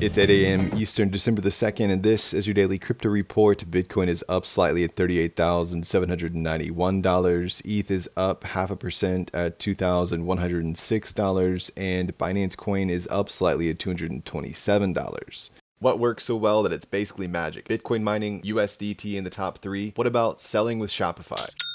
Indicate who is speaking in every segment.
Speaker 1: It's 8 a.m. Eastern, December the 2nd, and this is your daily crypto report. Bitcoin is up slightly at $38,791. ETH is up half a percent at $2,106, and Binance Coin is up slightly at $227. What works so well that it's basically magic? Bitcoin mining, USDT in the top three. What about selling with Shopify?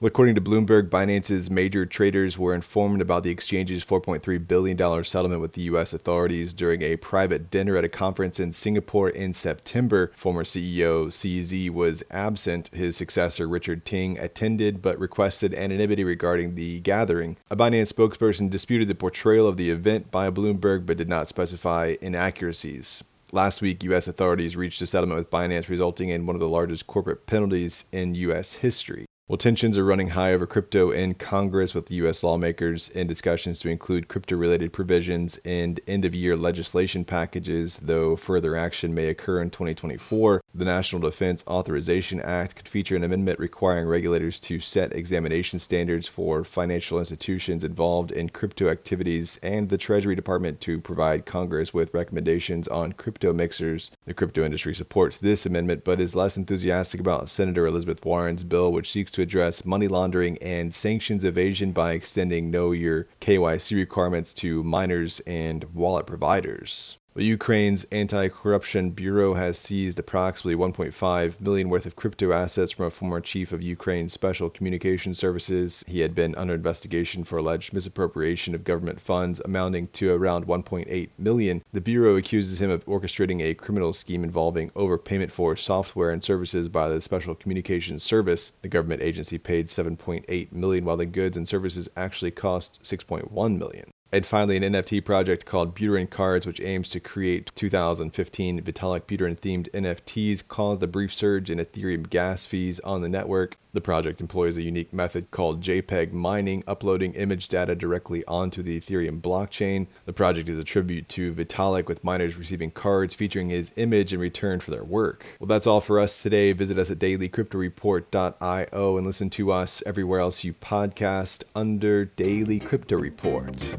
Speaker 1: According to Bloomberg, Binance's major traders were informed about the exchange's $4.3 billion settlement with the U.S. authorities during a private dinner at a conference in Singapore in September. Former CEO CZ was absent. His successor, Richard Teng, attended but requested anonymity regarding the gathering. A Binance spokesperson disputed the portrayal of the event by Bloomberg but did not specify inaccuracies. Last week, U.S. authorities reached a settlement with Binance, resulting in one of the largest corporate penalties in U.S. history. Well, tensions are running high over crypto in Congress with U.S. lawmakers in discussions to include crypto related provisions and end of year legislation packages, though further action may occur in 2024. The National Defense Authorization Act could feature an amendment requiring regulators to set examination standards for financial institutions involved in crypto activities and the Treasury Department to provide Congress with recommendations on crypto mixers. The crypto industry supports this amendment but is less enthusiastic about Senator Elizabeth Warren's bill, which seeks to address money laundering and sanctions evasion by extending Know Your KYC requirements to miners and wallet providers. Ukraine's anti-corruption bureau has seized approximately 1.5 million worth of crypto assets from a former chief of Ukraine's special communication services. He had been under investigation for alleged misappropriation of government funds amounting to around 1.8 million. The bureau accuses him of orchestrating a criminal scheme involving overpayment for software and services by the special communications service. The government agency paid 7.8 million while the goods and services actually cost 6.1 million. And finally, an NFT project called Buterin Cards, which aims to create 2015 Vitalik Buterin themed NFTs, caused a brief surge in Ethereum gas fees on the network. The project employs a unique method called JPEG mining, uploading image data directly onto the Ethereum blockchain. The project is a tribute to Vitalik, with miners receiving cards featuring his image in return for their work. Well, that's all for us today. Visit us at dailycryptoreport.io and listen to us everywhere else you podcast under Daily Crypto Report.